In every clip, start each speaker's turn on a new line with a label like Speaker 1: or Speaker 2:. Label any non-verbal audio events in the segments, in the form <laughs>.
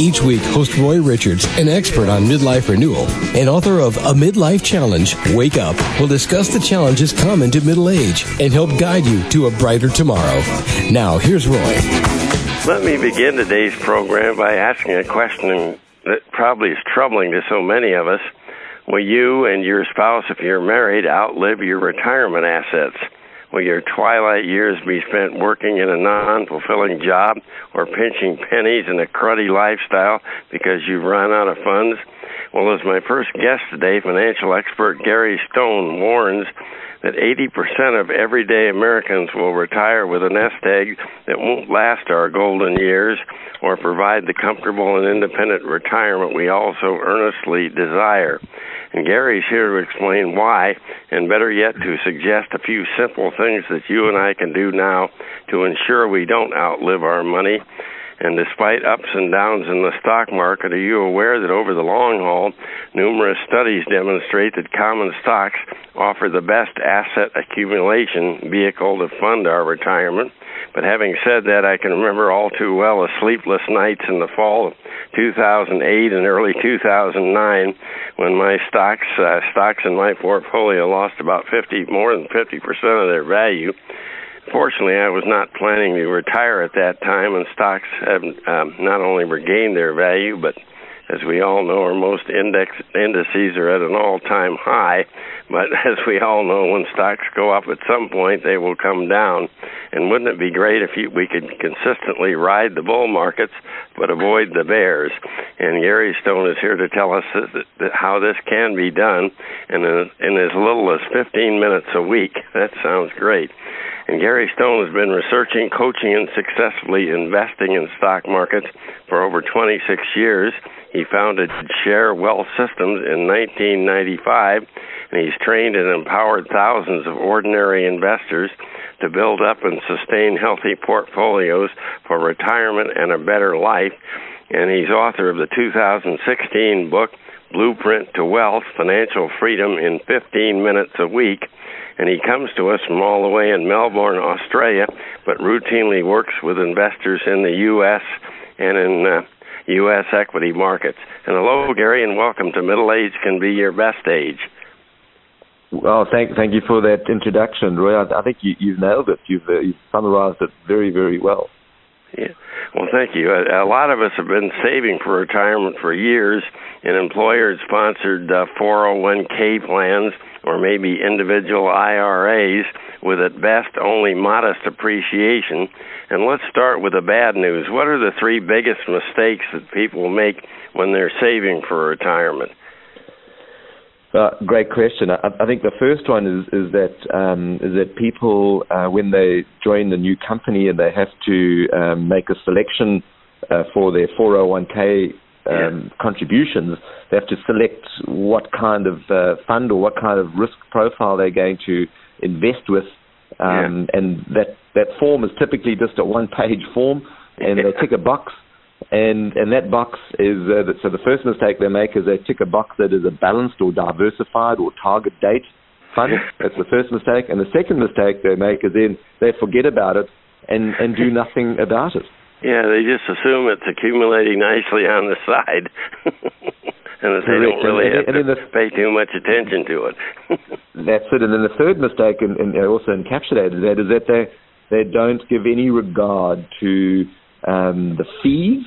Speaker 1: Each week, host Roy Richards, an expert on midlife renewal and author of A Midlife Challenge, Wake Up, will discuss the challenges common to middle age and help guide you to a brighter tomorrow. Now, here's Roy.
Speaker 2: Let me begin today's program by asking a question that probably is troubling to so many of us. Will you and your spouse, if you're married, outlive your retirement assets? Will your twilight years be spent working in a non fulfilling job or pinching pennies in a cruddy lifestyle because you've run out of funds? Well, as my first guest today, financial expert Gary Stone warns that 80% of everyday Americans will retire with a nest egg that won't last our golden years or provide the comfortable and independent retirement we all so earnestly desire. And Gary's here to explain why, and better yet, to suggest a few simple things that you and I can do now to ensure we don't outlive our money. And despite ups and downs in the stock market, are you aware that over the long haul, numerous studies demonstrate that common stocks offer the best asset accumulation vehicle to fund our retirement? But having said that, I can remember all too well the sleepless nights in the fall of 2008 and early 2009 when my stocks uh, stocks in my portfolio lost about 50 more than 50 percent of their value. Fortunately, I was not planning to retire at that time, and stocks have um, not only regained their value, but as we all know, our most index indices are at an all-time high. But <laughs> as we all know, when stocks go up at some point, they will come down. And wouldn't it be great if you, we could consistently ride the bull markets but avoid the bears? And Gary Stone is here to tell us that, that how this can be done in, in as little as 15 minutes a week. <laughs> That sounds great. And Gary Stone has been researching, coaching, and successfully investing in stock markets for over 26 years. He founded Share Wealth Systems in 1995, and he's trained and empowered thousands of ordinary investors to build up and sustain healthy portfolios for retirement and a better life. And he's author of the 2016 book, Blueprint to Wealth Financial Freedom in 15 Minutes a Week. And he comes to us from all the way in Melbourne, Australia, but routinely works with investors in the U.S. and in uh, U.S. equity markets. And hello, Gary, and welcome to Middle Age Can Be Your Best Age.
Speaker 3: Well, thank thank you for that introduction, Roy. I, I think you, you've nailed it. You've, uh, you've summarized it very, very well.
Speaker 2: Yeah. Well, thank you. A, lot of us have been saving for retirement for years in employer-sponsored uh, 401k plans or maybe individual IRAs with at best only modest appreciation. And let's start with the bad news. What are the three biggest mistakes that people make when they're saving for retirement?
Speaker 3: Uh, great question. I, I, think the first one is is that um, is that people uh, when they join the new company and they have to um, make a selection uh, for their 401k um, yeah. contributions, they have to select what kind of uh, fund or what kind of risk profile they're going to invest with, um, yeah. and that that form is typically just a one-page form, and yeah. they tick a box. And and that box is uh, so the first mistake they make is they tick a box that is a balanced or diversified or target date fund. That's the first mistake. And the second mistake they make is then they forget about it and and do nothing about it.
Speaker 2: Yeah, they just assume it's accumulating nicely on the side. <laughs> and they don't really and, have and to the, pay too much attention to it. <laughs>
Speaker 3: that's it. And then the third mistake, and, and also encapsulated that, is that they they don't give any regard to um, the fees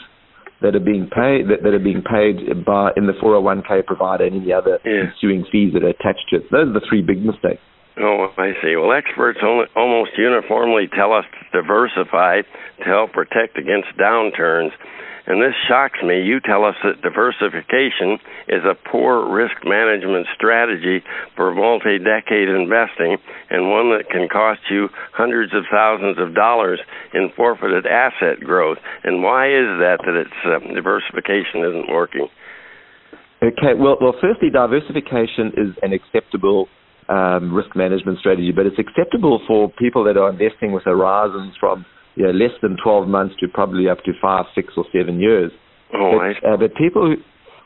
Speaker 3: that are being paid that, that are being paid by in the 401k provider and any other yeah. ensuing fees that are attached to it. Those are the three big mistakes.
Speaker 2: Oh, I see. Well, experts almost uniformly tell us to diversify to help protect against downturns. And this shocks me. You tell us that diversification is a poor risk management strategy for multi decade investing and one that can cost you hundreds of thousands of dollars in forfeited asset growth. And why is that that it's uh, diversification isn't working?
Speaker 3: Okay, well, well, firstly, diversification is an acceptable um, risk management strategy, but it's acceptable for people that are investing with horizons from you know, less than 12 months to probably up to five, six, or seven years.
Speaker 2: Oh,
Speaker 3: but, uh, but people, who,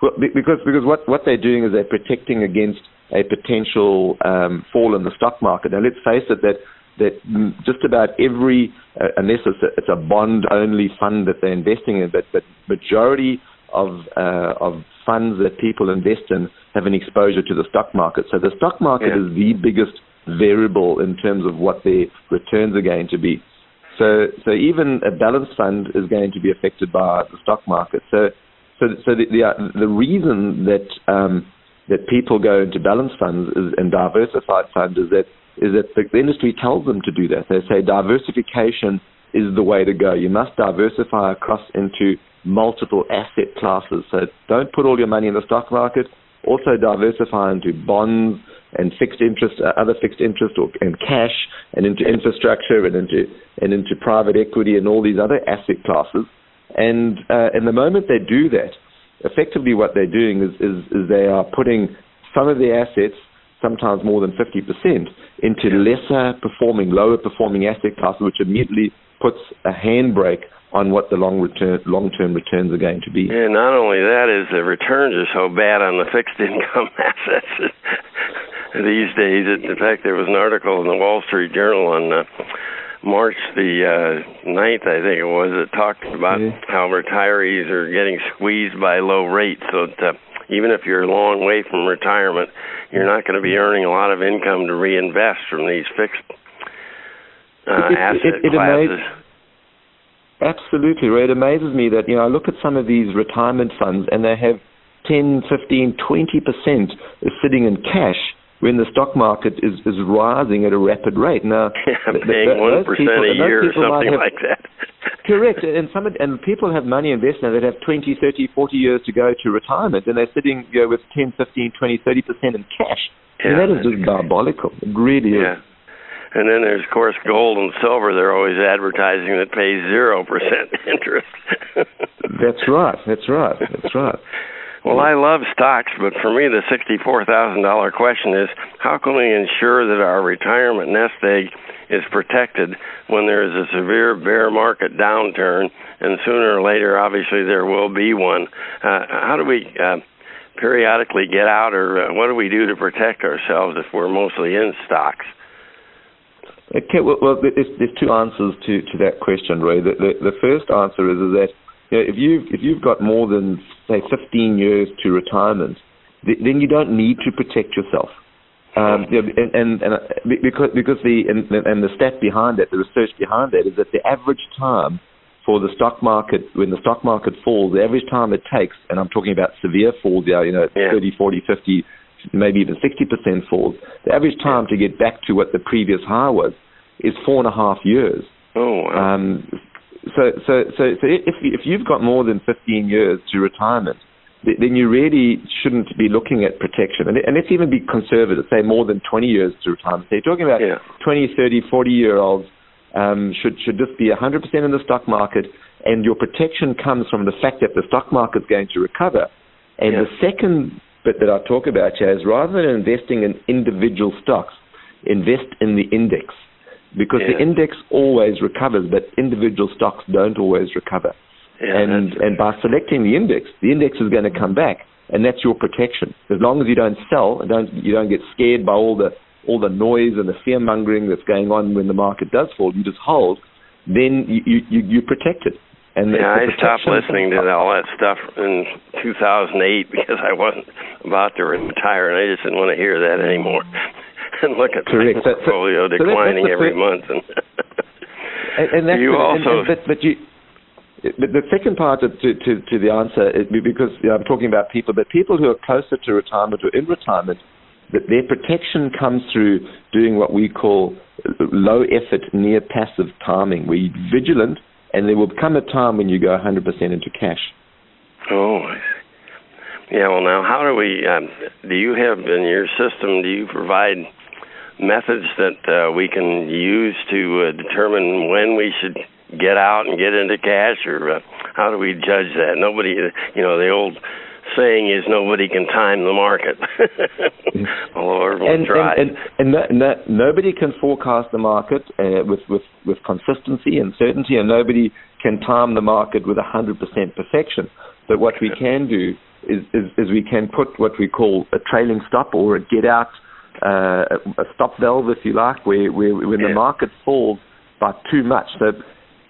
Speaker 3: well, because because what what they're doing is they're protecting against a potential um, fall in the stock market. Now, let's face it that that just about every, uh, unless it's a, it's a bond-only fund that they're investing in, but but majority of uh, of funds that people invest in have an exposure to the stock market. So the stock market yeah. is the biggest variable in terms of what their returns are going to be. So so even a balanced fund is going to be affected by the stock market. So so so the the, uh, the reason that um, that people go into balanced funds is, and diversified funds is that is that the industry tells them to do that. They say diversification is the way to go. You must diversify across into multiple asset classes. So don't put all your money in the stock market. Also diversify into bonds and fixed interest, uh, other fixed interest, or and cash, and into infrastructure, and into and into private equity, and all these other asset classes. And uh, and the moment they do that, effectively what they're doing is, is, is they are putting some of their assets sometimes more than 50%, into lesser performing, lower performing asset classes, which immediately puts a handbrake on what the long return, long-term returns are going to be.
Speaker 2: And not only that is the returns are so bad on the fixed income <laughs> assets these days. In fact, there was an article in the Wall Street Journal on uh, March the uh, 9th, I think it was, that talked about yeah. how retirees are getting squeezed by low rates. So that, uh, even if you're a long way from retirement, you're not going to be earning a lot of income to reinvest from these fixed uh, it, asset it, it, classes.
Speaker 3: absolutely, right. It amazes me that you know I look at some of these retirement funds and they have 10, 15, 20 percent sitting in cash when the stock market is, is rising at a rapid rate. Now, <laughs>
Speaker 2: yeah, paying one percent a year or something have, like that. <laughs>
Speaker 3: correct, and some and people have money invested now that have 20, 30, 40 years to go to retirement, and they're sitting you know, with 10, 15, 20, 30 percent in cash. Yeah, and that is just diabolical. It really
Speaker 2: yeah.
Speaker 3: is.
Speaker 2: And then there's, of course, gold and silver. They're always advertising that pays zero percent <laughs> interest.
Speaker 3: that's right. That's right. That's right.
Speaker 2: Well, I love stocks, but for me, the $64,000 question is how can we ensure that our retirement nest egg is protected when there is a severe bear market downturn, and sooner or later, obviously, there will be one? Uh, how do we uh, periodically get out, or uh, what do we do to protect ourselves if we're mostly in stocks?
Speaker 3: Okay, well, well there's, there's two answers to, to that question, Ray. The, the, the first answer is, is that you know, if you if you've got more than say 15 years to retirement, th- then you don't need to protect yourself. Um, you know, and, and, and uh, because because the and, and the stat behind that, the research behind that, is that the average time for the stock market when the stock market falls, the average time it takes, and I'm talking about severe falls, you know,
Speaker 2: yeah.
Speaker 3: 30, 40, 50, maybe even 60% falls. The average time to get back to what the previous high was is four and a half years.
Speaker 2: Oh, wow. Um,
Speaker 3: so, so, so, so if if you've got more than 15 years to retirement, then you really shouldn't be looking at protection. And, and let's even be conservative, say more than 20 years to retirement. So you're talking about
Speaker 2: yeah.
Speaker 3: 20, 30, 40 year olds um, should should just be 100% in the stock market, and your protection comes from the fact that the stock market is going to recover. And
Speaker 2: yeah.
Speaker 3: the second bit that I talk about here is rather than investing in individual stocks, invest in the index because
Speaker 2: yeah.
Speaker 3: the index always recovers, but individual stocks don't always recover.
Speaker 2: Yeah,
Speaker 3: and and by selecting the index, the index is going to come back, and that's your protection. As long as you don't sell and don't you don't get scared by all the all the noise and the fear mongering that's going on when the market does fall, you just hold. Then you you you protected.
Speaker 2: And yeah, I stopped listening to all that stuff in 2008 <laughs> because I wasn't about to retire, and I just didn't want to hear that anymore. And look at
Speaker 3: Correct.
Speaker 2: my portfolio so, declining so every month. And, <laughs>
Speaker 3: and, and that's
Speaker 2: you
Speaker 3: the,
Speaker 2: also,
Speaker 3: and, and, but, but you. But the second part to, to, to the answer, is because you know, I'm talking about people, but people who are closer to retirement or in retirement, that their protection comes through doing what we call low effort, near passive timing, where you're vigilant, and there will come a time when you go 100% into cash.
Speaker 2: Oh, yeah. Well, now, how do we? Um, do you have in your system? Do you provide methods that uh, we can use to uh, determine when we should get out and get into cash, or uh, how do we judge that? Nobody, you know, the old saying is nobody can time the market. Although everyone
Speaker 3: and,
Speaker 2: tries.
Speaker 3: And, and, and no, no, nobody can forecast the market uh, with, with, with consistency and certainty, and nobody can time the market with 100% perfection. But what we can do is, is, is we can put what we call a trailing stop or a get out, uh, a stop valve, if you like, where, where when yeah. the market falls by too much. So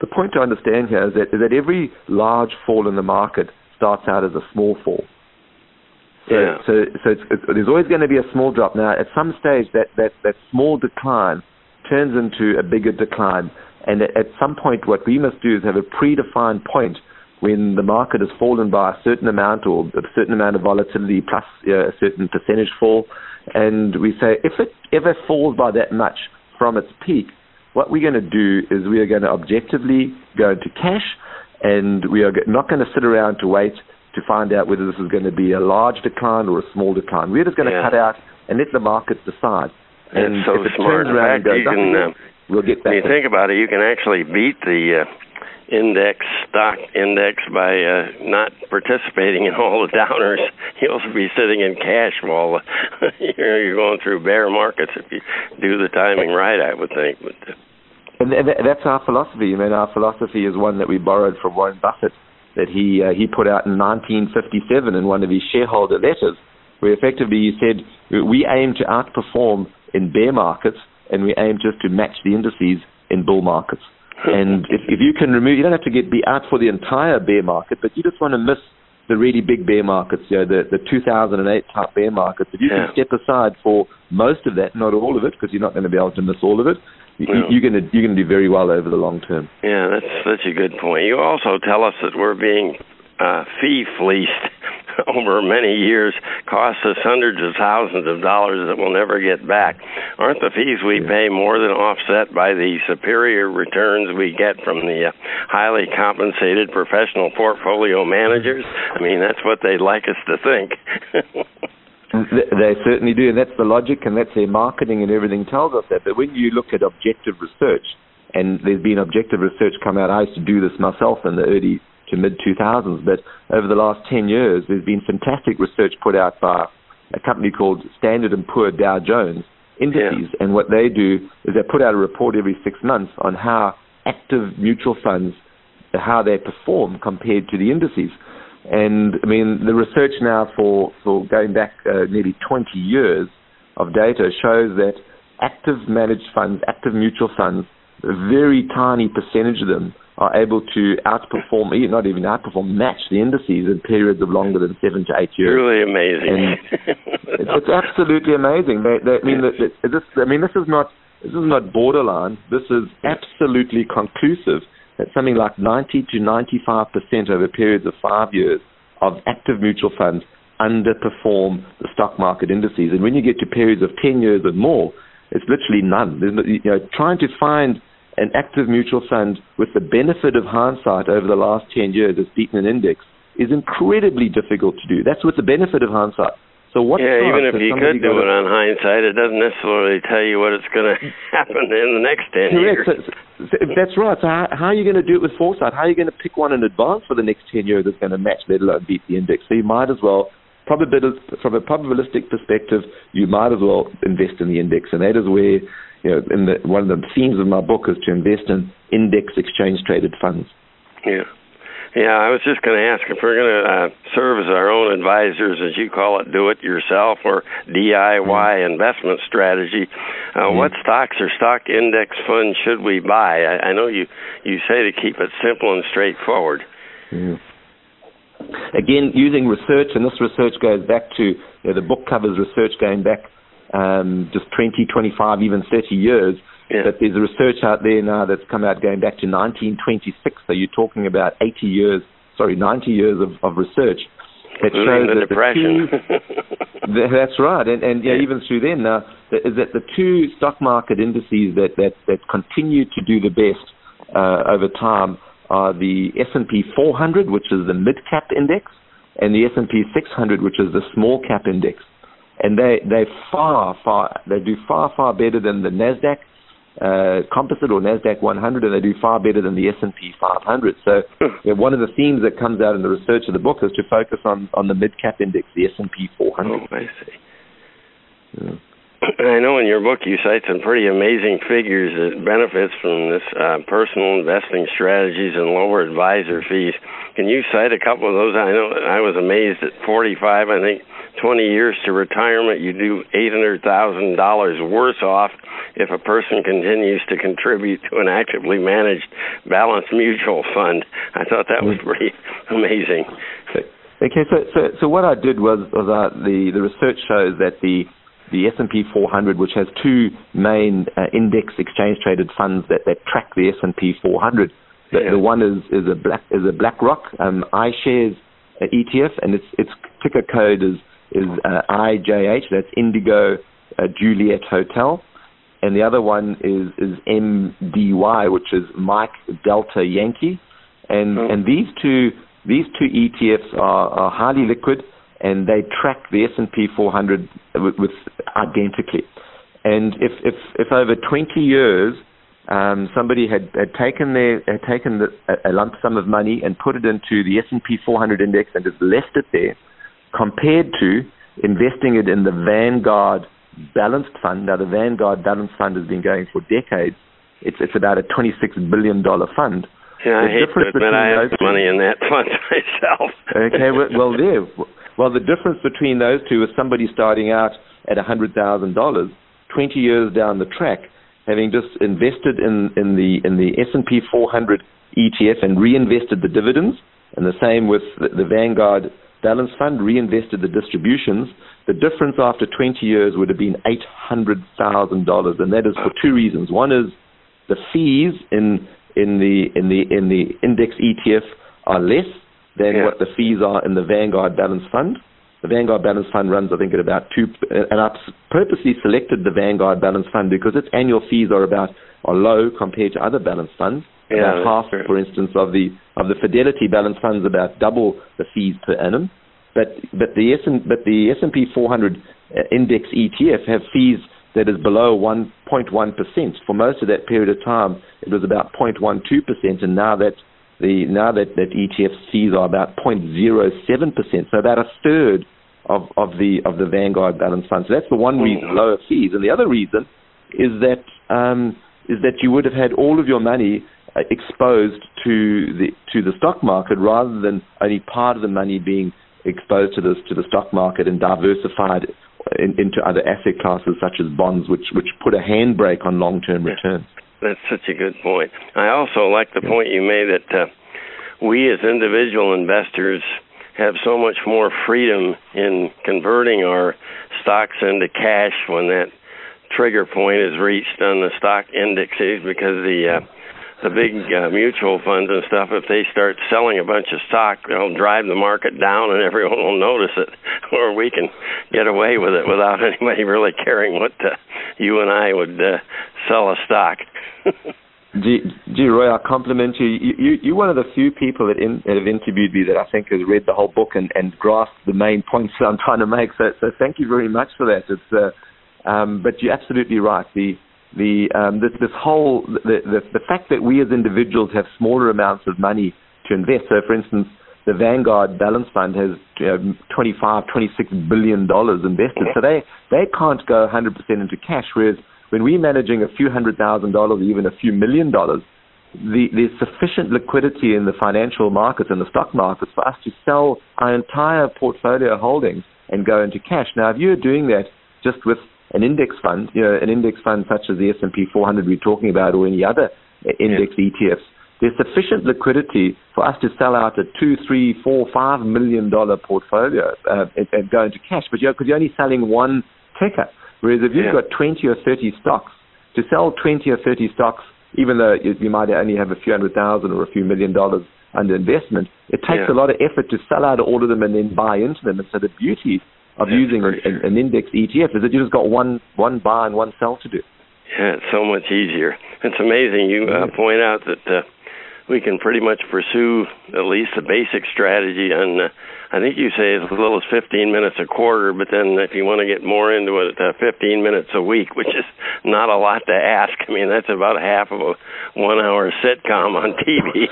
Speaker 3: the point to understand here is that, is that every large fall in the market starts out as a small fall. So,
Speaker 2: yeah.
Speaker 3: so, so it's, it's, there's always going to be a small drop. Now, at some stage, that, that, that small decline turns into a bigger decline. And at, at some point, what we must do is have a predefined point when the market has fallen by a certain amount or a certain amount of volatility plus uh, a certain percentage fall. And we say if it ever falls by that much from its peak, what we're going to do is we are going to objectively go into cash and we are not going to sit around to wait to find out whether this is going to be a large decline or a small decline. We're just going to
Speaker 2: yeah.
Speaker 3: cut out and let the market decide. And
Speaker 2: so
Speaker 3: if it
Speaker 2: smart.
Speaker 3: turns around
Speaker 2: fact,
Speaker 3: and goes
Speaker 2: can,
Speaker 3: up,
Speaker 2: uh,
Speaker 3: we'll get back.
Speaker 2: When you think about it, you can actually beat the uh, index stock index by uh, not participating in all the downers. <laughs> You'll be sitting in cash while <laughs> you're, going through bear markets if you do the timing right. I would think, but. Uh,
Speaker 3: and that's our philosophy. I mean, our philosophy is one that we borrowed from Warren Buffett, that he uh, he put out in 1957 in one of his shareholder letters, where effectively he said we aim to outperform in bear markets and we aim just to match the indices in bull markets. And if, if you can remove, you don't have to get be out for the entire bear market, but you just want to miss the really big bear markets, you know, the, the 2008 type bear markets. If you
Speaker 2: yeah.
Speaker 3: can step aside for most of that, not all of it, because you're not going to be able to miss all of it, you you're going to you're going to do very well over the long term.
Speaker 2: Yeah, that's that's a good point. You also tell us that we're being uh, fee fleeced <laughs> over many years, costs us hundreds of thousands of dollars that we'll never get back. Aren't the fees we pay more than offset by the superior returns we get from the uh, highly compensated professional portfolio managers? I mean, that's what they'd like us to think. <laughs>
Speaker 3: They certainly do, and that's the logic, and that's their marketing and everything tells us that. But when you look at objective research, and there's been objective research come out, I used to do this myself in the early to mid 2000s, but over the last 10 years, there's been fantastic research put out by a company called Standard and Poor Dow Jones Indices, and what they do is they put out a report every six months on how active mutual funds, how they perform compared to the indices. And I mean, the research now for, for going back uh, nearly 20 years of data shows that active managed funds, active mutual funds, a very tiny percentage of them are able to outperform, not even outperform, match the indices in periods of longer than seven to eight years.
Speaker 2: really amazing.
Speaker 3: It's, it's absolutely amazing. They, they, I mean, this, I mean, this is not this is not borderline. This is absolutely conclusive that something like 90 to 95 percent over periods of five years of active mutual funds underperform the stock market indices. And when you get to periods of 10 years and more, it's literally none. You know, trying to find an active mutual fund with the benefit of hindsight over the last 10 years that's beaten an index is incredibly difficult to do. That's with the benefit of hindsight. So what
Speaker 2: yeah, even if you could do it on hindsight, it doesn't necessarily tell you what it's going <laughs> to happen in the next ten years.
Speaker 3: So, so, that's right. So how, how are you going to do it with foresight? How are you going to pick one in advance for the next 10 years that's going to match, let alone beat the index? So you might as well, probabil- from a probabilistic perspective, you might as well invest in the index. And that is where, you know, in the, one of the themes of my book is to invest in index exchange traded funds.
Speaker 2: Yeah. Yeah, I was just going to ask if we're going to uh, serve as our own advisors, as you call it, do it yourself or DIY investment strategy. Uh, What stocks or stock index funds should we buy? I, I know you you say to keep it simple and straightforward.
Speaker 3: Again, using research, and this research goes back to, you know, the book covers research going back um, just 20, 25, even 30 years.
Speaker 2: Yeah.
Speaker 3: But there's a research out there now that's come out going back to 1926. So you're talking about 80 years, sorry, 90 years of, of research that shows
Speaker 2: the
Speaker 3: that
Speaker 2: depression.
Speaker 3: the two, <laughs> That's right, and, and yeah,
Speaker 2: Yeah.
Speaker 3: even through then, uh, is that the two stock market indices that, that, that continue to do the best uh, over time are the S&P 400, which is the mid cap index, and the S&P 600, which is the small cap index. And they they far far they do far far better than the Nasdaq, uh, Composite or Nasdaq 100, and they do far better than the S&P 500. So you know, one of the themes that comes out in the research of the book is to focus on on the mid cap index, the S&P 400.
Speaker 2: Oh, I see. Yeah. <clears throat> I know in your book you cite some pretty amazing figures that benefits from this uh, personal investing strategies and lower advisor fees. Can you cite a couple of those? I know I was amazed at 45. I think 20 years to retirement, you do $800,000 worse off if a person continues to contribute to an actively managed balanced mutual fund. I thought that was mm-hmm. pretty amazing.
Speaker 3: Okay, so so, so what I did was, was uh, the the research shows that the the S&P 400, which has two main uh, index exchange traded funds that, that track the S&P 400. The, yeah. the one is, is a black is a BlackRock um, iShares uh, ETF, and its its ticker code is is uh, IJH. That's Indigo uh, Juliet Hotel, and the other one is is MDY, which is Mike Delta Yankee, and oh. and these two these two ETFs are, are highly liquid and they track the S&P 400 with, with identically. And if, if, if over 20 years um, somebody had, had taken their had taken the, a, a lump sum of money and put it into the S&P 400 index and just left it there, compared to investing it in the Vanguard Balanced Fund. Now, the Vanguard Balanced Fund has been going for decades. It's it's about a 26 billion dollar fund.
Speaker 2: Yeah, I hate to admit I have money in that fund <laughs> myself.
Speaker 3: okay, well, well, there. Well, the difference between those two is somebody starting out at $100,000, 20 years down the track, having just invested in, in the in the S&P 400 ETF and reinvested the dividends, and the same with the, the Vanguard Balance Fund, reinvested the distributions. The difference after 20 years would have been $800,000, and that is for two reasons. One is the fees in in the in the in the index ETF are less than yeah. what the fees are in the Vanguard Balance Fund. The Vanguard Balance Fund runs, I think, at about two, and I've purposely selected the Vanguard Balance Fund because its annual fees are about are low compared to other balance funds. Yeah, about half, true. for instance, of the of the Fidelity Balance Funds, about double the fees per annum. But but the S and but the S and P 400 uh, index ETF have fees that is below 1.1 percent. For most of that period of time, it was about 0.12 percent, and now that's the now that, that ETF fees are about 0.07 percent, so about a third of, of the of the Vanguard balance fund. So that's the one reason lower fees, and the other reason is that um, is that you would have had all of your money exposed to the to the stock market rather than only part of the money being exposed to the to the stock market and diversified in, into other asset classes such as bonds, which which put a handbrake on long term returns.
Speaker 2: That's such a good point. I also like the point you made that uh, we as individual investors have so much more freedom in converting our stocks into cash when that trigger point is reached on the stock indexes because the uh, the big uh, mutual funds and stuff, if they start selling a bunch of stock, they'll drive the market down and <laughs> everyone will notice it. <laughs> Or we can get away with it without <laughs> anybody really caring what uh, you and I would uh, sell a stock.
Speaker 3: Gee, Roy, I compliment you. you. You, you're one of the few people that, in, that have interviewed me that I think has read the whole book and, and grasped the main points that I'm trying to make. So, so thank you very much for that. It's, uh, um, but you're absolutely right. The the um, this, this whole the, the the fact that we as individuals have smaller amounts of money to invest. So, for instance, the Vanguard Balance Fund has know, 25, 26 billion dollars invested, so they they can't go 100% into cash. Whereas when we're managing a few hundred thousand dollars, even a few million dollars, the, there's sufficient liquidity in the financial markets and the stock markets for us to sell our entire portfolio holdings and go into cash. Now, if you're doing that just with an index fund, you know, an index fund such as the S&P 400 we're talking about or any other index yeah. ETFs, there's sufficient liquidity for us to sell out a two, three, four, five million dollar portfolio uh, and, and, go into cash. But because you're, you're, only selling one ticker, whereas if you've yeah. got 20 or 30 stocks, to sell 20 or 30 stocks, even though you, you might only have a few hundred thousand or a few million dollars under investment, it takes yeah. a lot of effort to sell out all of them and then buy into them. And so the beauty of That's using an, an index ETF is that you just got one one buy and one sell to do.
Speaker 2: Yeah, it's so much easier. It's amazing. You uh, point out that uh, we can pretty much pursue at least a basic strategy on uh, I think you say as little as 15 minutes a quarter, but then if you want to get more into it, uh, 15 minutes a week, which is not a lot to ask. I mean, that's about half of a one-hour sitcom on TV.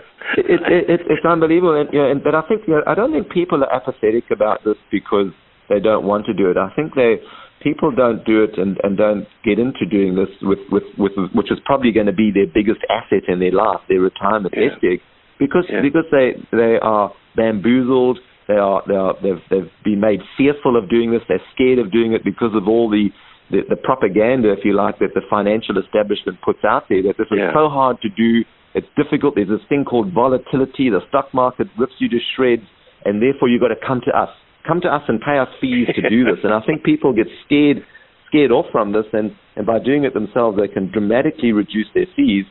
Speaker 2: <laughs>
Speaker 3: it, it, it, it's unbelievable, and, you know, and, but I think you know, I don't think people are apathetic about this because they don't want to do it. I think they people don't do it and, and don't get into doing this with, with, with which is probably going to be their biggest asset in their life, their retirement yeah. nest egg, because yeah. because they they are bamboozled. They are they are they've they've been made fearful of doing this. They're scared of doing it because of all the the, the propaganda, if you like, that the financial establishment puts out there. That this is yeah. so hard to do. It's difficult. There's this thing called volatility. The stock market rips you to shreds, and therefore you've got to come to us. Come to us and pay us fees to do this. And I think people get scared scared off from this, and, and by doing it themselves, they can dramatically reduce their fees.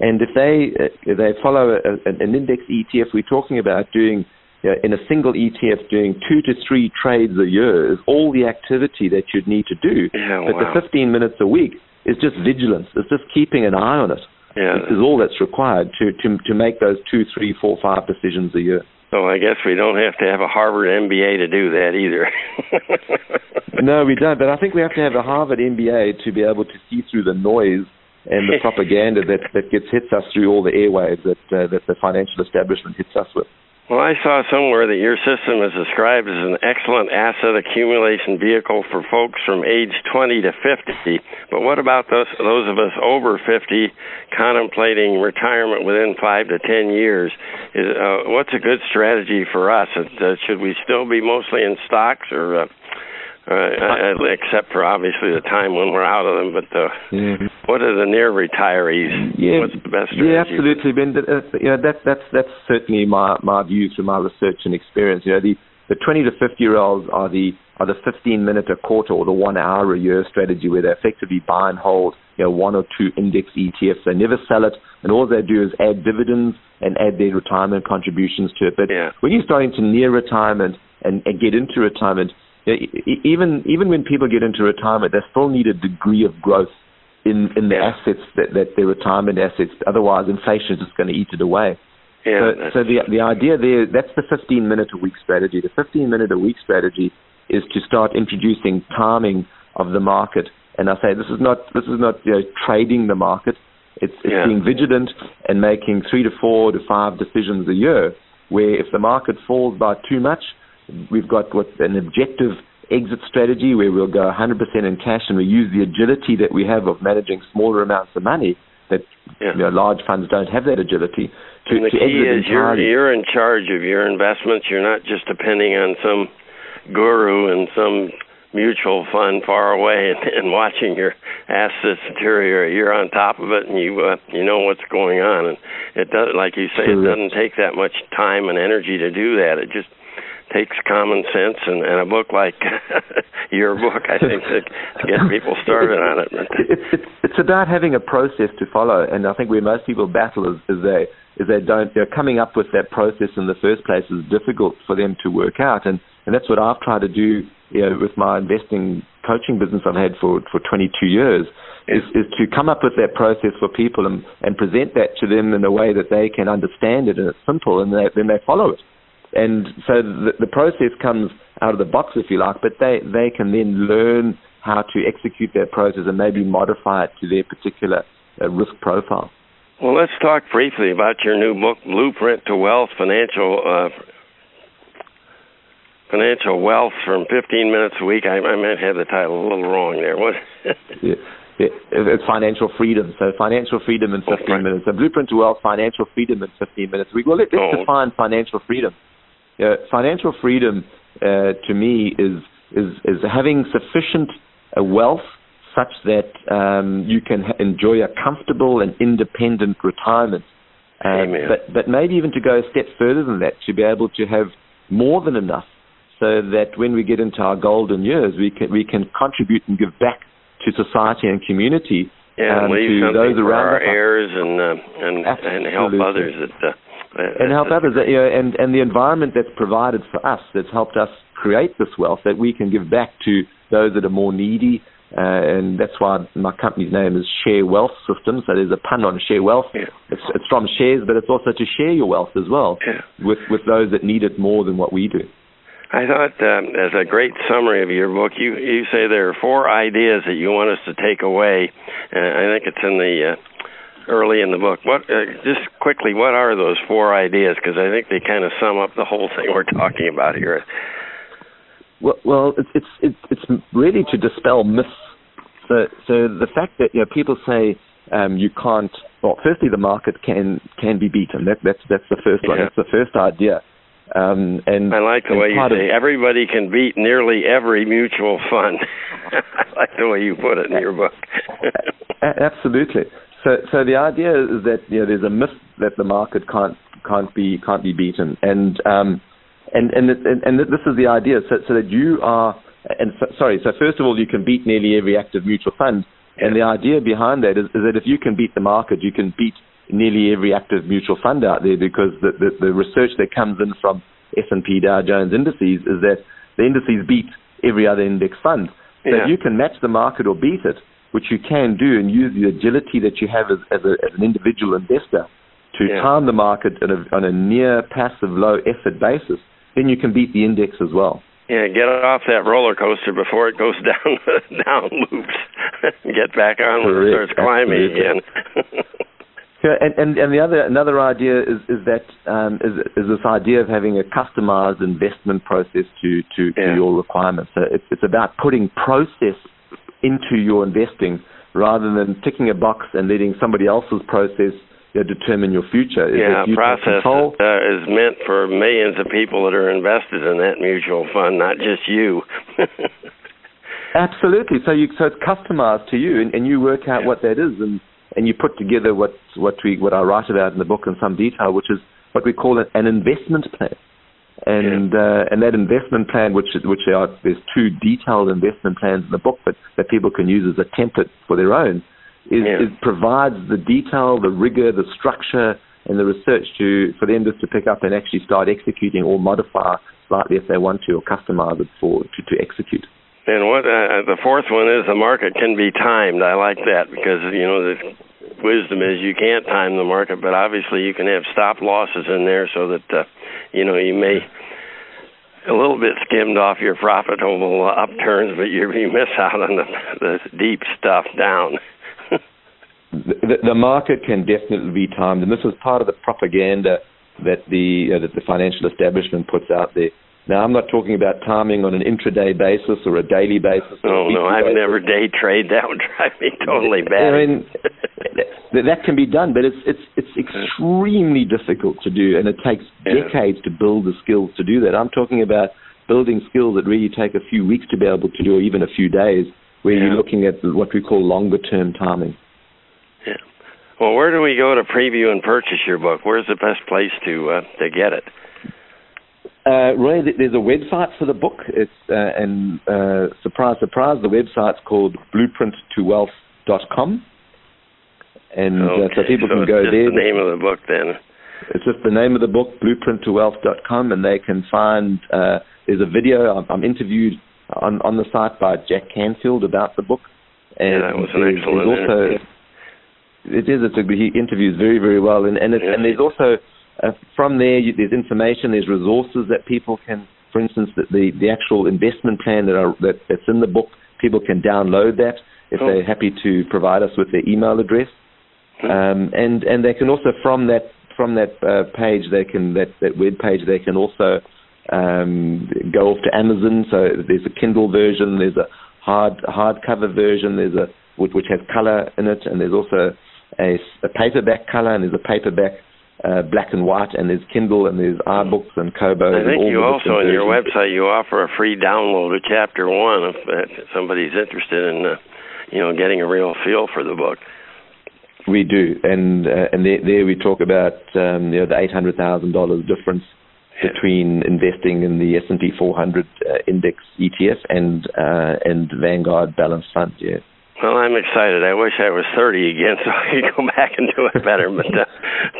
Speaker 3: And if they if they follow a, an index ETF, we're talking about doing you know, in a single ETF doing two to three trades a year is all the activity that you'd need to do.
Speaker 2: Yeah,
Speaker 3: but
Speaker 2: wow.
Speaker 3: the 15 minutes a week is just vigilance. It's just keeping an eye on it.
Speaker 2: Yeah.
Speaker 3: This is all that's required to, to, to make those two, three, four, five decisions a year.
Speaker 2: So I guess we don't have to have a Harvard MBA to do that either. <laughs>
Speaker 3: no, we don't. But I think we have to have a Harvard MBA to be able to see through the noise and the <laughs> propaganda that, that gets hits us through all the airwaves that uh, that the financial establishment hits us with.
Speaker 2: Well, I saw somewhere that your system is described as an excellent asset accumulation vehicle for folks from age 20 to 50. But what about those those of us over 50 contemplating retirement within five to 10 years? Is, uh, what's a good strategy for us? Uh, should we still be mostly in stocks or uh, uh, except for obviously the time when we're out of them. But the, mm-hmm. what are the near retirees?
Speaker 3: Yeah,
Speaker 2: What's the best
Speaker 3: strategy? Yeah, absolutely, Ben. Uh, you know, that, that's that's certainly my my view through my research and experience. You know, the the 20 to 50 year olds are the are the 15 minute a quarter or the one hour a year strategy where they effectively buy and hold you know one or two index ETFs. They never sell it, and all they do is add dividends and add their retirement contributions to it. But
Speaker 2: yeah.
Speaker 3: when you're starting to near retirement and, and get into retirement, even even when people get into retirement, they still need a degree of growth in in the assets that, that their retirement assets. Otherwise, inflation is just going to eat it away.
Speaker 2: Yeah,
Speaker 3: so, so the the idea there that's the 15 minute a week strategy. The 15 minute a week strategy is to start introducing timing of the market. And I say this is not this is not you know, trading the market. It's, it's
Speaker 2: yeah.
Speaker 3: being vigilant and making three to four to five decisions a year. Where if the market falls by too much, We've got what an objective exit strategy where we'll go 100% in cash and we use the agility that we have of managing smaller amounts of money that
Speaker 2: yeah.
Speaker 3: you know, large funds don't have that agility. To,
Speaker 2: and the
Speaker 3: to
Speaker 2: key is you're, you're in charge of your investments. You're not just depending on some guru and some mutual fund far away and, <laughs> and watching your assets deteriorate. You're on top of it and you uh, you know what's going on. And it does, like you say, it doesn't take that much time and energy to do that. It just takes common sense and, and a book like <laughs> your book, I think, to, to get people started on it. <laughs>
Speaker 3: It's, it's, about having a process to follow, and I think where most people battle is, is they is they don't they're coming up with that process in the first place is difficult for them to work out, and and that's what I've tried to do you know, with my investing coaching business I've had for for 22 years. Is, is to come up with that process for people and, and present that to them in a way that they can understand it and it's simple and they, then they follow it. And so the, the process comes out of the box, if you like, but they, they can then learn how to execute their process and maybe modify it to their particular uh, risk profile.
Speaker 2: Well, let's talk briefly about your new book, Blueprint to Wealth: Financial uh, Financial Wealth from 15 minutes a week. I, I might have the title a little wrong there. What? <laughs>
Speaker 3: yeah. It's financial freedom. So financial freedom in 15
Speaker 2: oh,
Speaker 3: minutes. A blueprint to wealth, financial freedom in 15 minutes. We, well, let, us oh. define financial freedom. Uh, financial freedom uh, to me is is is having sufficient uh, wealth such that um, you can ha- enjoy a comfortable and independent retirement.
Speaker 2: Uh,
Speaker 3: but but maybe even to go a step further than that, to be able to have more than enough, so that when we get into our golden years, we can we can contribute and give back to society and community.
Speaker 2: Yeah,
Speaker 3: um,
Speaker 2: leave
Speaker 3: to
Speaker 2: something
Speaker 3: those around
Speaker 2: for our heirs and uh, and and help others that uh,
Speaker 3: and help others. You know, and and the environment that's provided for us, that's helped us create this wealth, that we can give back to those that are more needy, uh, and that's why my company's name is Share Wealth Systems. So there's a pun on Share Wealth.
Speaker 2: Yeah.
Speaker 3: It's, it's from shares, but it's also to share your wealth as well
Speaker 2: Yeah.
Speaker 3: with with those that need it more than what we do.
Speaker 2: I thought um, as a great summary of your book, you you say there are four ideas that you want us to take away, and I think it's in the uh, early in the book. What uh, just quickly, what are those four ideas? Because I think they kind of sum up the whole thing we're talking about here.
Speaker 3: Well, well, it's it's it's really to dispel myths. So so the fact that you know people say um, you can't. Well, firstly, the market can can be beaten. That, that's that's the first one.
Speaker 2: Yeah.
Speaker 3: That's the first idea. Um, and
Speaker 2: I like the way you
Speaker 3: part of-
Speaker 2: say everybody can beat nearly every mutual fund. <laughs> I like the way you put it in your book.
Speaker 3: Absolutely. So, so the idea is that you know there's a myth that the market can't can't be can't be beaten, and um, and and and, and this is the idea, so, so that you are, and so, sorry, so first of all, you can beat nearly every active mutual fund, and the idea behind that is, is that if you can beat the market, you can beat nearly every active mutual fund out there, because the the, the research that comes in from S&P Dow Jones indices is that the indices beat every other index fund. So
Speaker 2: Yeah.
Speaker 3: if you can match the market or beat it, which you can do, and use the agility that you have as, as, a, as an individual investor to
Speaker 2: Yeah.
Speaker 3: time the market on a, on a near passive, low effort basis, then you can beat the index as well.
Speaker 2: Yeah, get off that roller coaster before it goes <laughs> down down loops. <laughs> get back on when it starts climbing
Speaker 3: absolutely.
Speaker 2: again. <laughs>
Speaker 3: Yeah, and, and, and the other another idea is, is that um, is, is this idea of having a customized investment process to, to,
Speaker 2: Yeah.
Speaker 3: to your requirements. So it's, it's about putting process into your investing rather than ticking a box and letting somebody else's process you know, determine your future. Is
Speaker 2: yeah,
Speaker 3: you
Speaker 2: process
Speaker 3: control.
Speaker 2: uh, is meant for millions of people that are invested in that mutual fund, not just you. <laughs>
Speaker 3: Absolutely. So you so it's customized to you, and, and you work out
Speaker 2: Yeah.
Speaker 3: what that is, and and you put together what what we what I write about in the book in some detail, which is what we call an investment plan. And uh, and that investment plan, which is- which are there's two detailed investment plans in the book, but that people can use as a template for their own, is
Speaker 2: Yeah.
Speaker 3: it provides the detail, the rigor, the structure, and the research to for them just to pick up and actually start executing or modify slightly if they want to, or customize it for to, to execute.
Speaker 2: And what uh, the fourth one is the market can be timed. I like that because you know the wisdom is you can't time the market, but obviously you can have stop losses in there so that uh, you know you may a little bit skimmed off your profitable uh, upturns, but you you miss out on the the deep stuff down. <laughs>
Speaker 3: the, the market can definitely be timed, and this is part of the propaganda that the uh, that the financial establishment puts out there. Now, I'm not talking about timing on an intraday basis or a daily basis.
Speaker 2: Oh no, I've
Speaker 3: basis.
Speaker 2: never day trade. That would <laughs> drive me totally bad.
Speaker 3: I mean, that, can be done, but it's it's it's extremely difficult to do, and it takes
Speaker 2: Yeah.
Speaker 3: decades to build the skills to do that. I'm talking about building skills that really take a few weeks to be able to do, or even a few days, where
Speaker 2: Yeah.
Speaker 3: you're looking at what we call longer term timing.
Speaker 2: Yeah. Well, where do we go to preview and purchase your book? Where's the best place to uh, to get it?
Speaker 3: Uh, Roy, there's a website for the book. It's uh, and uh, surprise, surprise, the website's called blueprinttowealth.com, and uh, so people
Speaker 2: so
Speaker 3: can
Speaker 2: it's
Speaker 3: go
Speaker 2: just
Speaker 3: there.
Speaker 2: The name of the book, then.
Speaker 3: It's just the name of the book, blueprinttowealth.com, and they can find. Uh, there's a video. I'm, I'm interviewed on on the site by Jack Canfield about the book, and
Speaker 2: Yeah, that was an excellent
Speaker 3: also,
Speaker 2: interview.
Speaker 3: It is. It's a, he interviews very, very well, and and,
Speaker 2: Yeah.
Speaker 3: and there's also uh, from there you, there's information, there's resources that people can, for instance, the the, the actual investment plan that are that, that's in the book. People can download that if
Speaker 2: Oh.
Speaker 3: they're happy to provide us with their email address,
Speaker 2: Hmm.
Speaker 3: um, and and they can also from that from that uh, page they can that that web page they can also um, go off to Amazon. So there's a Kindle version, there's a hard hardcover version, there's a which, which has color in it, and there's also a, a paperback color, and there's a paperback uh, black and white, and there's Kindle, and there's iBooks and Kobo.
Speaker 2: I
Speaker 3: and
Speaker 2: think
Speaker 3: all
Speaker 2: you also on your website you offer a free download of chapter one if uh, somebody's interested in uh, you know getting a real feel for the book.
Speaker 3: We do, and uh, and there, there we talk about um, you know the eight hundred thousand dollars difference
Speaker 2: Yeah.
Speaker 3: between investing in the S and P 400 uh, index ETF and uh, and Vanguard Balanced Fund. Yeah,
Speaker 2: Well, I'm excited. I wish I was 30 again so I could go back and do it better. But uh,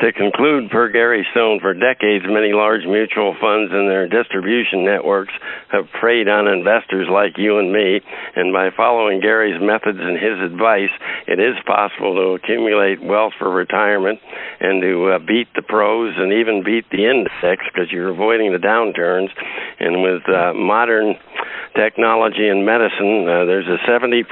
Speaker 2: to conclude, per Gary Stone, for decades, many large mutual funds and their distribution networks have preyed on investors like you and me. And by following Gary's methods and his advice, it is possible to accumulate wealth for retirement and to uh, beat the pros and even beat the index because you're avoiding the downturns. And with uh, modern technology and medicine, uh, there's a 70%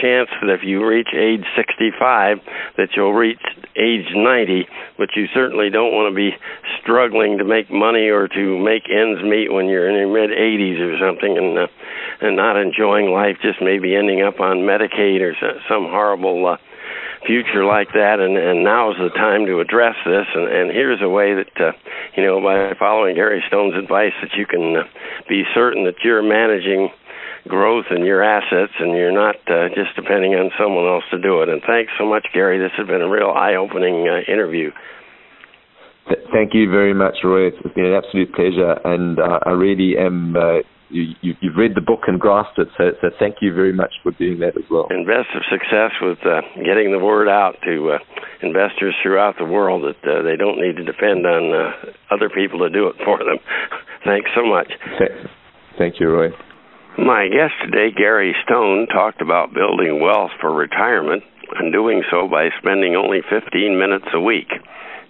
Speaker 2: chance that if you reach age 65, that you'll reach age 90, but you certainly don't want to be struggling to make money or to make ends meet when you're in your mid 80s or something and uh, and not enjoying life, just maybe ending up on Medicaid or some horrible uh, future like that and and now is the time to address this and and here's a way that uh, you know by following Gary Stone's advice that you can uh, be certain that you're managing growth in your assets and you're not uh, just depending on someone else to do it and thanks so much Gary this has been a real eye-opening uh, interview
Speaker 3: Thank you very much, Roy. It's been an absolute pleasure, and uh, I really am uh, you, have read the book and grasped it. So, so thank you very much for doing that as well.
Speaker 2: And best of success with uh, getting the word out to uh, investors throughout the world that uh, they don't need to depend on uh, other people to do it for them. <laughs> Thanks so much.
Speaker 3: Thank you, Roy.
Speaker 2: My guest today, Gary Stone, talked about building wealth for retirement and doing so by spending only 15 minutes a week.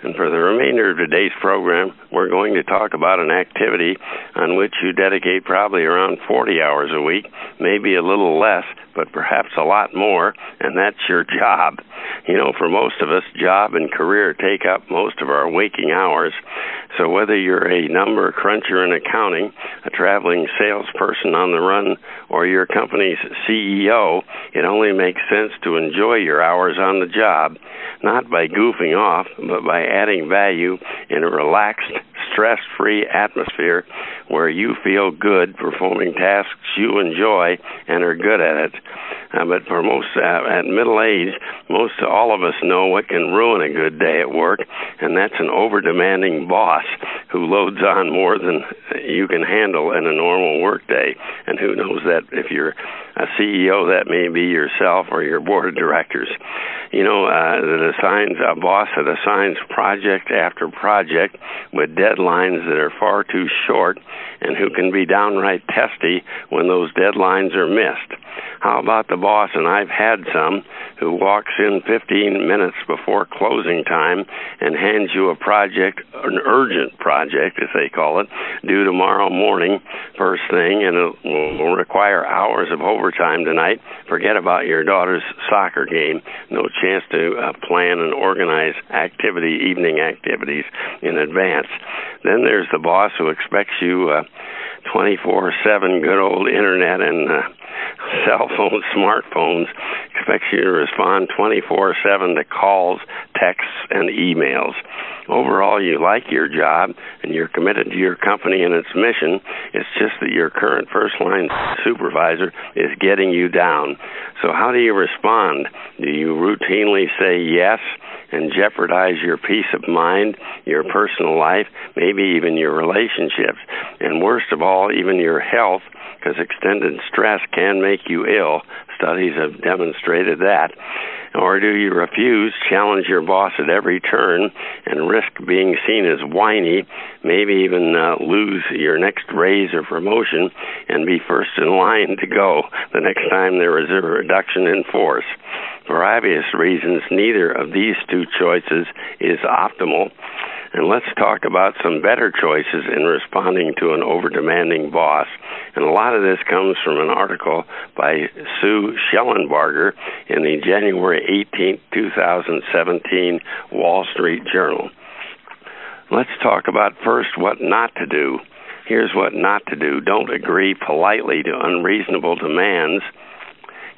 Speaker 2: And for the remainder of today's program, we're going to talk about an activity on which you dedicate probably around 40 hours a week, maybe a little less, but perhaps a lot more, and that's your job. You know, for most of us, job and career take up most of our waking hours. So whether you're a number cruncher in accounting, a traveling salesperson on the run, or your company's CEO, it only makes sense to enjoy your hours on the job, not by goofing off, but by adding value in a relaxed, stress free atmosphere where you feel good performing tasks you enjoy and are good at it. Uh, but for most uh, at middle age, most all of us know what can ruin a good day at work, and that's an over demanding boss who loads on more than you can handle in a normal work day. And who knows that if you're a CEO, that may be yourself or your board of directors. You know, uh, that assigns a boss that assigns project after project with deadlines that are far too short and who can be downright testy when those deadlines are missed. How about the boss, and I've had some, who walks in 15 minutes before closing time and hands you a project, an urgent project, as they call it, due tomorrow morning, first thing, and it will require hours of overtime tonight. Forget about your daughter's soccer game. No chance to uh, plan and organize activity, evening activities in advance. Then there's the boss who expects you uh, 24/7 good old internet and uh, <laughs> cell phones, smartphones, expects you to respond 24/7 to calls, texts, and emails. Overall, you like your job and you're committed to your company and its mission. It's just that your current first line supervisor is getting you down. So, how do you respond? Do you routinely say yes? and jeopardize your peace of mind, your personal life, maybe even your relationships, and worst of all, even your health, because extended stress can make you ill. Studies have demonstrated that. Or do you refuse, challenge your boss at every turn, and risk being seen as whiny, maybe even uh, lose your next raise or promotion, and be first in line to go the next time there is a reduction in force? For obvious reasons, neither of these two choices is optimal. And let's talk about some better choices in responding to an over-demanding boss. And a lot of this comes from an article by Sue Shellenbarger in the January 18, 2017 Wall Street Journal. Let's talk about first what not to do. Here's what not to do. Don't agree politely to unreasonable demands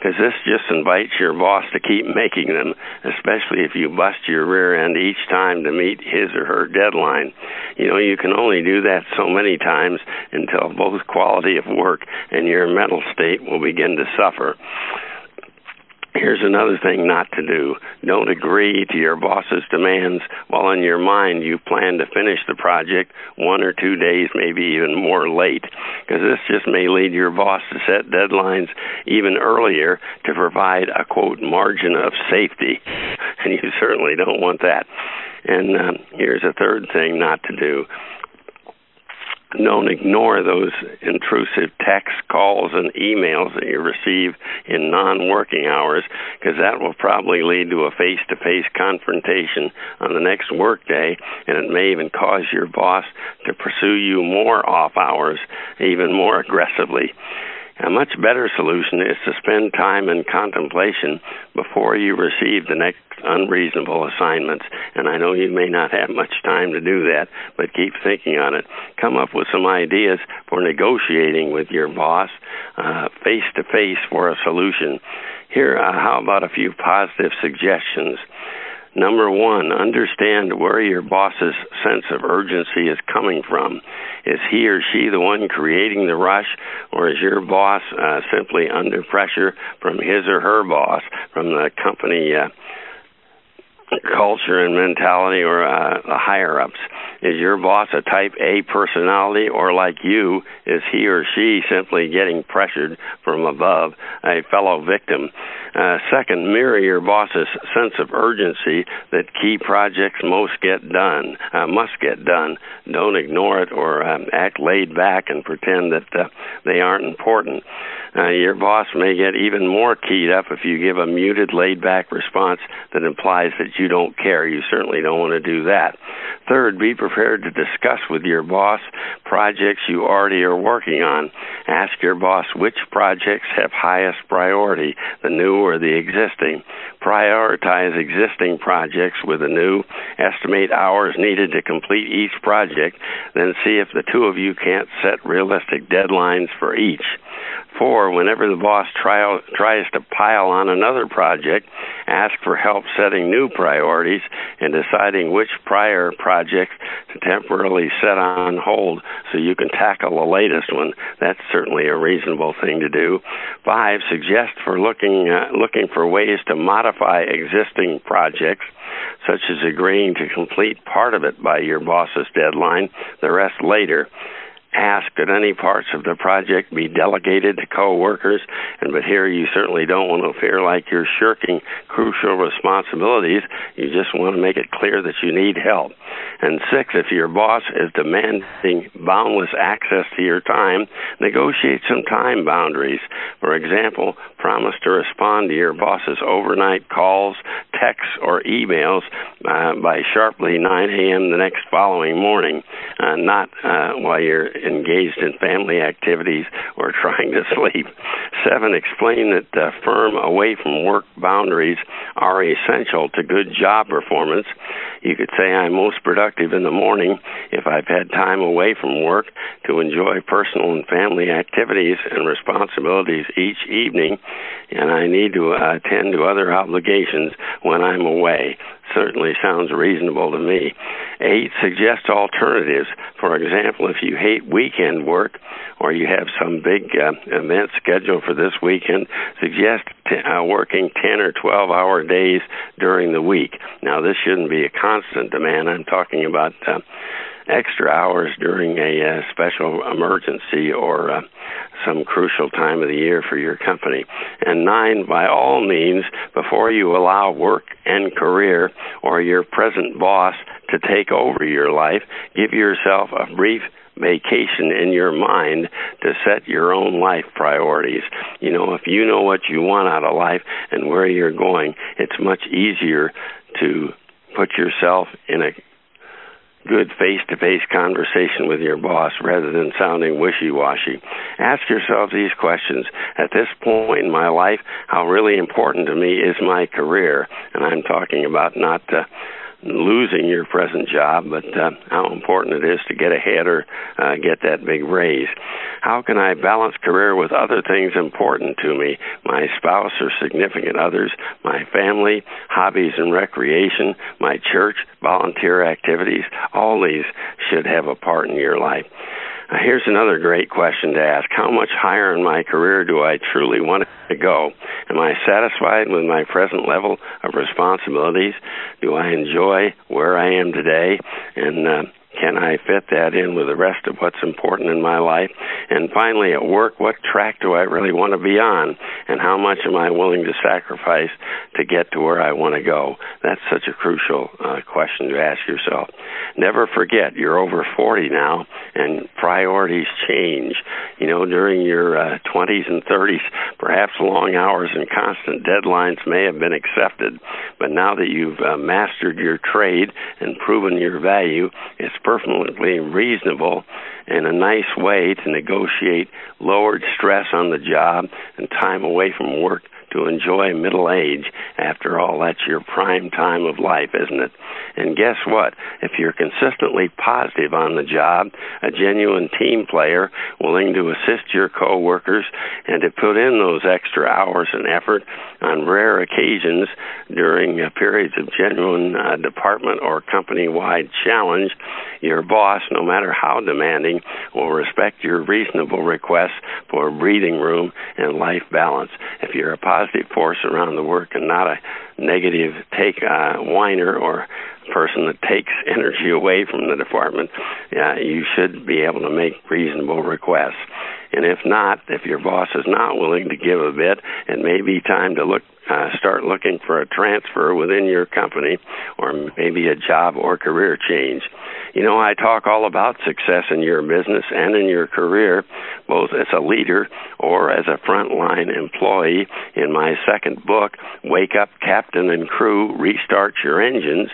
Speaker 2: because this just invites your boss to keep <laughs> making them, especially if you bust your rear end each time to meet his or her deadline. You know, you can only do that so many times until both quality of work and your mental state will begin to suffer. Here's another thing not to do. Don't agree to your boss's demands while in your mind you plan to finish the project one or two days, maybe even more late, because this just may lead your boss to set deadlines even earlier to provide a quote margin of safety. <laughs> And you certainly don't want that. And um, here's a third thing not to do don't ignore those intrusive texts, calls, and emails that you receive in non working hours because that will probably lead to a face to face confrontation on the next workday, and it may even cause your boss to pursue you more off hours, even more aggressively. A much better solution is to spend time in contemplation before you receive the next unreasonable assignments. And I know you may not have much time to do that, but keep thinking on it. Come up with some ideas for negotiating with your boss face to face for a solution. Here, uh, how about a few positive suggestions? Number one, understand where your boss's sense of urgency is coming from. Is he or she the one creating the rush, or is your boss uh, simply under pressure from his or her boss, from the company uh, culture and mentality, or uh, the higher ups? Is your boss a type A personality, or like you, is he or she simply getting pressured from above, a fellow victim? Uh, second, mirror your boss's sense of urgency that key projects most get done, uh, must get done. Don't ignore it or um, act laid back and pretend that uh, they aren't important. Uh, your boss may get even more keyed up if you give a muted, laid back response that implies that you don't care. You certainly don't want to do that. Third, be prepared to discuss with your boss projects you already are working on. Ask your boss which projects have highest priority, the new or the existing. Prioritize existing projects with a new, estimate hours needed to complete each project, then see if the two of you can't set realistic deadlines for each. Four, whenever the boss tries to pile on another project, ask for help setting new priorities and deciding which prior projects to temporarily set on hold so you can tackle the latest one. That's certainly a reasonable thing to do. Five, suggest for looking uh, looking for ways to modify existing projects such as agreeing to complete part of it by your boss's deadline, the rest later ask that any parts of the project be delegated to co-workers, and but here you certainly don't want to appear like you're shirking crucial responsibilities. You just want to make it clear that you need help. And six, if your boss is demanding boundless access to your time, negotiate some time boundaries. For example, promise to respond to your boss's overnight calls, texts, or emails uh, by sharply 9 a.m. the next following morning, uh, not uh, while you're engaged in family activities or <laughs> trying to sleep. Seven, explain that uh, firm away from work boundaries are essential to good job performance. You could say I'm most productive in the morning if I've had time away from work to enjoy personal and family activities and responsibilities each evening, and I need to attend to other obligations when I'm away certainly sounds reasonable to me. Eight, suggest alternatives. For example, if you hate weekend work or you have some big uh, event scheduled for this weekend, suggest t- uh, working 10 or 12 hour days during the week. Now, this shouldn't be a constant demand. I'm talking about uh, extra hours during a uh, special emergency or uh, some crucial time of the year for your company. And nine, by all means, before you allow work and career or your present boss to take over your life, give yourself a brief vacation in your mind to set your own life priorities. You know, if you know what you want out of life and where you're going, it's much easier to put yourself in a good face to face conversation with your boss rather than sounding wishy washy. Ask yourself these questions. At this point in my life, how really important to me is my career? And I'm talking about not uh, losing your present job, but uh, how important it is to get ahead or uh, get that big raise. How can I balance career with other things important to me? My spouse or significant others, my family, hobbies and recreation, my church, volunteer activities. All these should have a part in your life. Here's another great question to ask. How much higher in my career do I truly want to go? Am I satisfied with my present level of responsibilities? Do I enjoy where I am today? And uh, can I fit that in with the rest of what's important in my life? And finally, at work, what track do I really want to be on? And how much am I willing to sacrifice to get to where I want to go? That's such a crucial uh, question to ask yourself. Never forget, you're over 40 now, and priorities change. You know, during your uh, 20s and 30s, perhaps long hours and constant deadlines may have been accepted, but now that you've uh, mastered your trade and proven your value, it's perfectly reasonable and a nice way to negotiate lowered stress on the job and time away from work to enjoy middle age. After all, that's your prime time of life, isn't it? And guess what? If you're consistently positive on the job, a genuine team player, willing to assist your coworkers and to put in those extra hours and effort on rare occasions during periods of genuine uh, department or company wide challenge, your boss, no matter how demanding, will respect your reasonable requests for breathing room and life balance. If you're a positive force around the work and not a negative take uh, whiner or person that takes <laughs> energy away from the department, uh, you should be able to make reasonable requests. And if not, if your boss is not willing to give a bit, it may be time to look uh, start looking for a transfer within your company or maybe a job or career change. You know, I talk all about success in your business and in your career, both as a leader or as a frontline employee in my second book, Wake Up Captain and Crew, Restart Your Engines.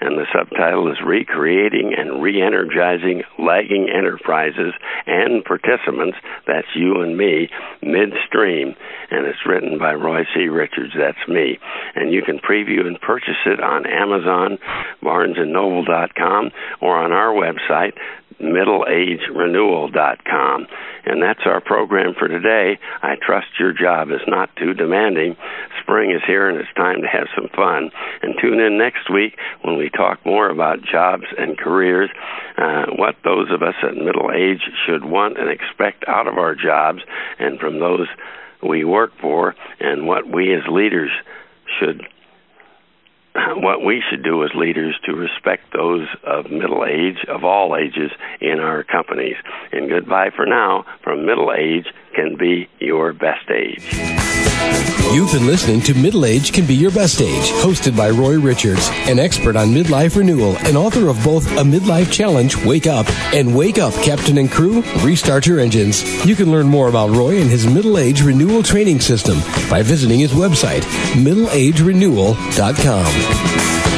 Speaker 2: And the subtitle is Recreating and Re-Energizing Lagging Enterprises and Participants, that's you and me, midstream. And it's written by Roy C. Richards, that's me. And you can preview and purchase it on Amazon, BarnesandNoble.com, or on our website, middleagerenewal.com. And that's our program for today. I trust your job is not too demanding. Spring is here and it's time to have some fun. And tune in next week when we talk more about jobs and careers, uh, what those of us at middle age should want and expect out of our jobs and from those we work for, and what we as leaders should <clears throat> what we should do as leaders to respect those of middle age, of all ages, in our companies. And goodbye for now from Middle Age Can Be Your Best Age.
Speaker 1: You've been listening to Middle Age Can Be Your Best Age, hosted by Roy Richards, an expert on midlife renewal and author of both A Midlife Challenge, Wake Up, and Wake Up, Captain and Crew, Restart Your Engines. You can learn more about Roy and his middle age renewal training system by visiting his website, middleagerenewal.com. Thank